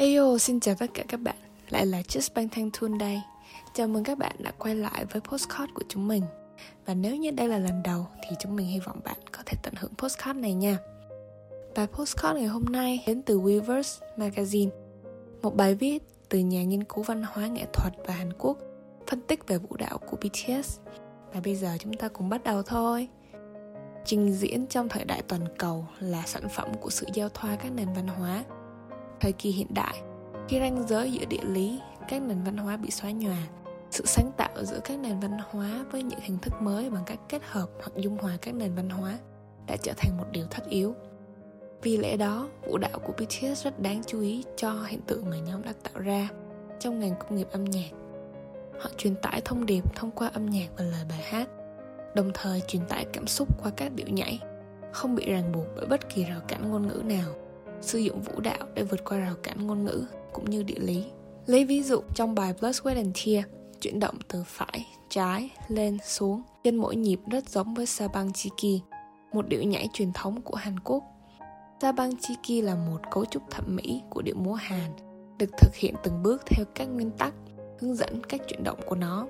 Ayo, xin chào tất cả các bạn. Lại là Just Bang Thanh Thun đây. Chào mừng các bạn đã quay lại với postcard của chúng mình. Và nếu như đây là lần đầu Thì chúng mình hy vọng bạn có thể tận hưởng postcard này nha. Bài postcard ngày hôm nay đến từ Weverse Magazine. Một bài viết từ nhà nghiên cứu văn hóa nghệ thuật và Hàn Quốc Phân tích về vũ đạo của BTS Và bây giờ chúng ta cùng bắt đầu thôi. Trình diễn trong thời đại toàn cầu là sản phẩm của sự giao thoa các nền văn hóa. Thời kỳ hiện đại, khi ranh giới giữa địa lý, các nền văn hóa bị xóa nhòa, sự sáng tạo giữa các nền văn hóa với những hình thức mới bằng cách kết hợp hoặc dung hòa các nền văn hóa đã trở thành một điều tất yếu. Vì lẽ đó, vũ đạo của BTS rất đáng chú ý cho hiện tượng mà nhóm đã tạo ra trong ngành công nghiệp âm nhạc. Họ truyền tải thông điệp thông qua âm nhạc và lời bài hát đồng thời truyền tải cảm xúc qua các điệu nhảy không bị ràng buộc bởi bất kỳ rào cản ngôn ngữ nào sử dụng vũ đạo để vượt qua rào cản ngôn ngữ cũng như địa lý. Lấy ví dụ trong bài Blood, Sweat and Tear, chuyển động từ phải, trái, lên, xuống trên mỗi nhịp rất giống với Sabang Chiki, một điệu nhảy truyền thống của Hàn Quốc. Sabang Chiki là một cấu trúc thẩm mỹ của điệu múa Hàn, được thực hiện từng bước theo các nguyên tắc, hướng dẫn cách chuyển động của nó.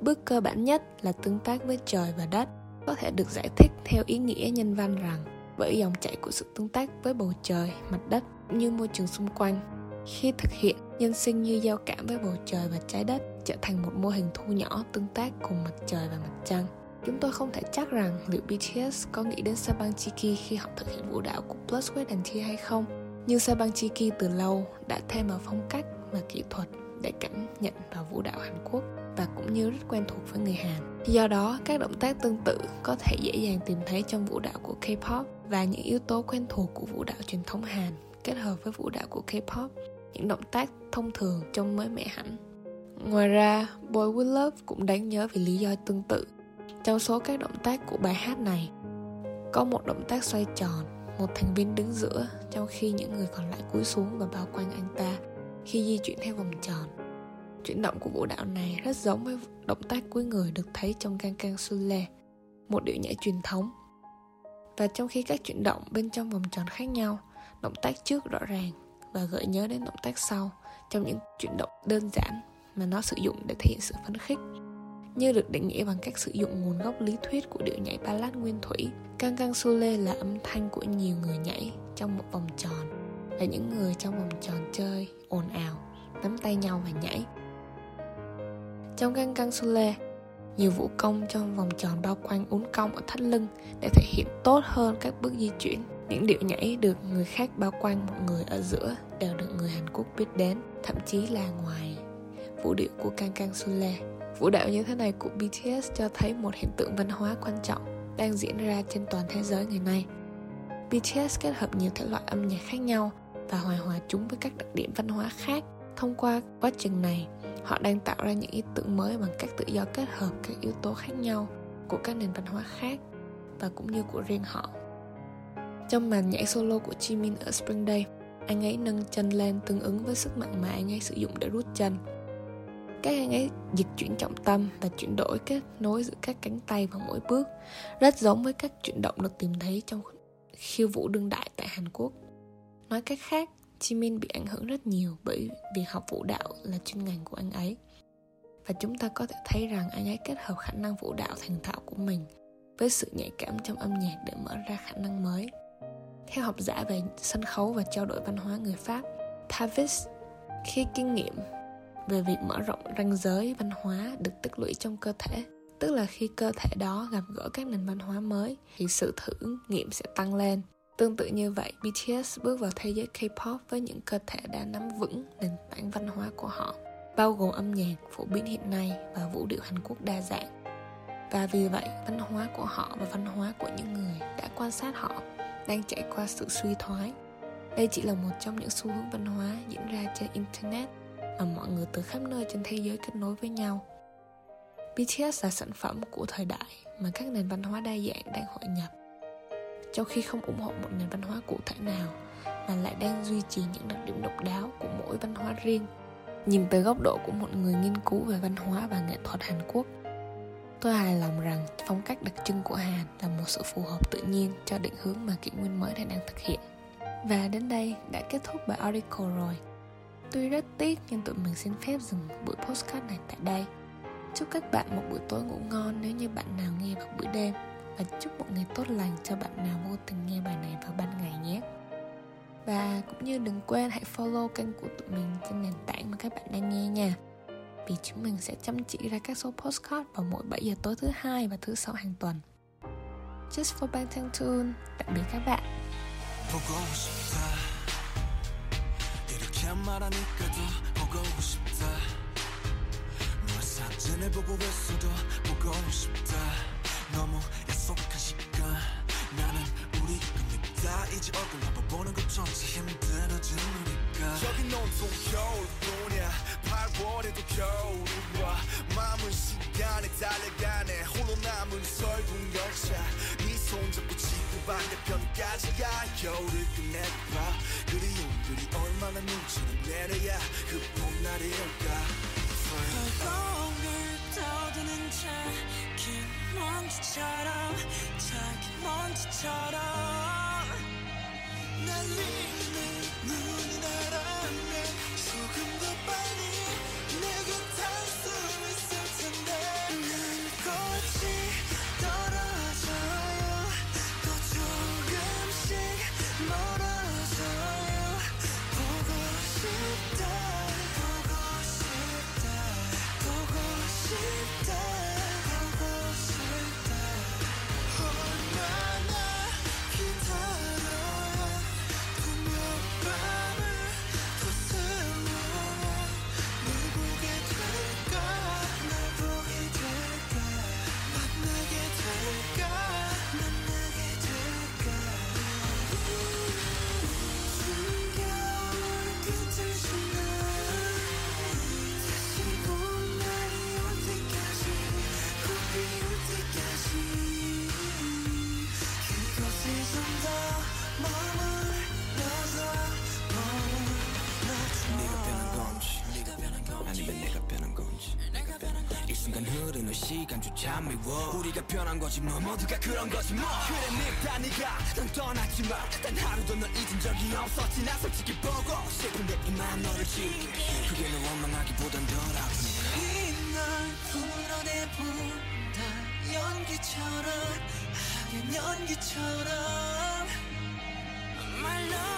Bước cơ bản nhất là tương tác với trời và đất, có thể được giải thích theo ý nghĩa nhân văn rằng bởi dòng chảy của sự tương tác với bầu trời, mặt đất cũng như môi trường xung quanh. Khi thực hiện, nhân sinh như giao cảm với bầu trời và trái đất trở thành một mô hình thu nhỏ tương tác cùng mặt trời và mặt trăng. Chúng tôi không thể chắc rằng liệu BTS có nghĩ đến Sabang Chiki khi họ thực hiện vũ đạo của Plus Sweat and Tear hay không. Nhưng Sabang Chiki từ lâu đã thêm vào phong cách và kỹ thuật để cảm nhận vào vũ đạo Hàn Quốc và cũng như rất quen thuộc với người Hàn. Do đó, các động tác tương tự có thể dễ dàng tìm thấy trong vũ đạo của K-pop và những yếu tố quen thuộc của vũ đạo truyền thống Hàn kết hợp với vũ đạo của K-pop, những động tác thông thường trông mới mẻ hẳn. Ngoài ra, Boy With Love cũng đáng nhớ vì lý do tương tự. Trong số các động tác của bài hát này, có một động tác xoay tròn, một thành viên đứng giữa trong khi những người còn lại cúi xuống và bao quanh anh ta khi di chuyển theo vòng tròn. Chuyển động của vũ đạo này rất giống với động tác cuối người được thấy trong Gang Gang Sule, một điệu nhảy truyền thống. Và trong khi các chuyển động bên trong vòng tròn khác nhau động tác trước rõ ràng và gợi nhớ đến động tác sau trong những chuyển động đơn giản mà nó sử dụng để thể hiện sự phấn khích như được định nghĩa bằng cách sử dụng nguồn gốc lý thuyết của điệu nhảy ballad nguyên thủy. Căng căng sule là âm thanh của nhiều người nhảy trong một vòng tròn là những người trong vòng tròn chơi ồn ào nắm tay nhau và nhảy trong căng căng su lê nhiều vũ công trong vòng tròn bao quanh uốn cong ở thắt lưng để thể hiện tốt hơn các bước di chuyển. Những điệu nhảy được người khác bao quanh một người ở giữa đều được người Hàn Quốc biết đến, thậm chí là ngoài vũ điệu của Kang Kang Sule. Vũ đạo như thế này của BTS cho thấy một hiện tượng văn hóa quan trọng đang diễn ra trên toàn thế giới ngày nay. BTS kết hợp nhiều thể loại âm nhạc khác nhau và hòa hòa chúng với các đặc điểm văn hóa khác. Thông qua quá trình này, họ đang tạo ra những ý tưởng mới bằng cách tự do kết hợp các yếu tố khác nhau của các nền văn hóa khác và cũng như của riêng họ. Trong màn nhảy solo của Jimin ở Spring Day anh ấy nâng chân lên tương ứng với sức mạnh mà anh ấy sử dụng để rút chân. Các anh ấy dịch chuyển trọng tâm và chuyển đổi kết nối giữa các cánh tay vào mỗi bước rất giống với các chuyển động được tìm thấy trong khiêu vũ đương đại tại Hàn Quốc nói cách khác Jimin bị ảnh hưởng rất nhiều bởi việc học vũ đạo là chuyên ngành của anh ấy. Và chúng ta có thể thấy rằng anh ấy kết hợp khả năng vũ đạo thành thạo của mình với sự nhạy cảm trong âm nhạc để mở ra khả năng mới. Theo học giả về sân khấu và trao đổi văn hóa người Pháp, Tavis, khi kinh nghiệm về việc mở rộng ranh giới văn hóa được tích lũy trong cơ thể, tức là khi cơ thể đó gặp gỡ các nền văn hóa mới thì sự thử nghiệm sẽ tăng lên Tương tự như vậy, BTS bước vào thế giới K-pop với những cơ thể đã nắm vững nền tảng văn hóa của họ, bao gồm âm nhạc phổ biến hiện nay và vũ điệu Hàn Quốc đa dạng. Và vì vậy, văn hóa của họ và văn hóa của những người đã quan sát họ đang trải qua sự suy thoái. Đây chỉ là một trong những xu hướng văn hóa diễn ra trên Internet mà mọi người từ khắp nơi trên thế giới kết nối với nhau. BTS là sản phẩm của thời đại mà các nền văn hóa đa dạng đang hội nhập trong khi không ủng hộ một nền văn hóa cụ thể nào, mà lại đang duy trì những đặc điểm độc đáo của mỗi văn hóa riêng. Nhìn từ góc độ của một người nghiên cứu về văn hóa và nghệ thuật hàn quốc, tôi hài lòng rằng phong cách đặc trưng của hàn là một sự phù hợp tự nhiên cho định hướng mà kỷ nguyên mới đang thực hiện. Và đến đây đã kết thúc bài article rồi. Tuy rất tiếc nhưng tụi mình xin phép dừng buổi postcard này tại đây. Chúc các bạn một buổi tối ngủ ngon nếu như bạn nào nghe vào buổi đêm Và chúc một ngày tốt lành cho bạn nào vô tình nghe bài này vào ban ngày nhé Và cũng như đừng quên hãy follow kênh của tụi mình trên nền tảng mà các bạn đang nghe nha Vì chúng mình sẽ chăm chỉ ra các số postcard vào mỗi 7 giờ tối thứ hai và thứ sáu hàng tuần Just for Bang Thang Tune Tạm biệt các bạn 보고 싶다 이렇게 말하니까 더 보고 싶다 너 사진을 보고 있어도 보고 싶다 너무 약속한 시간 나는 우리 겁니다 이제 얼굴 한번 보는 것조차 힘들어진 우리가 여긴 온통 겨울뿐이야. 8월에도 겨울이 와 마음은 시간에 달려가네. 홀로 남은 설국 열차. 네 손 잡고 지구 반대편까지야 겨울을 끝내봐. 그리움들이 얼마나 눈치를 내려야 그 봄날이 올까 먼지처럼 작은 먼지처럼 날리 변한 건지. 이 순간 흐르는 시간조차 미워. 우리가 변한 거지 뭐 모두가 그런 거지 뭐. 그래 늙다 네가 난 떠났지만 단 하루도 널 잊은 적이 없었지. 나 솔직히 보고 싶은데 이만 너를 지울게. 그게 널 원망하기보단 덜 아프니까 이널 풀어내본다. 연기처럼 하얀 연기처럼. 말라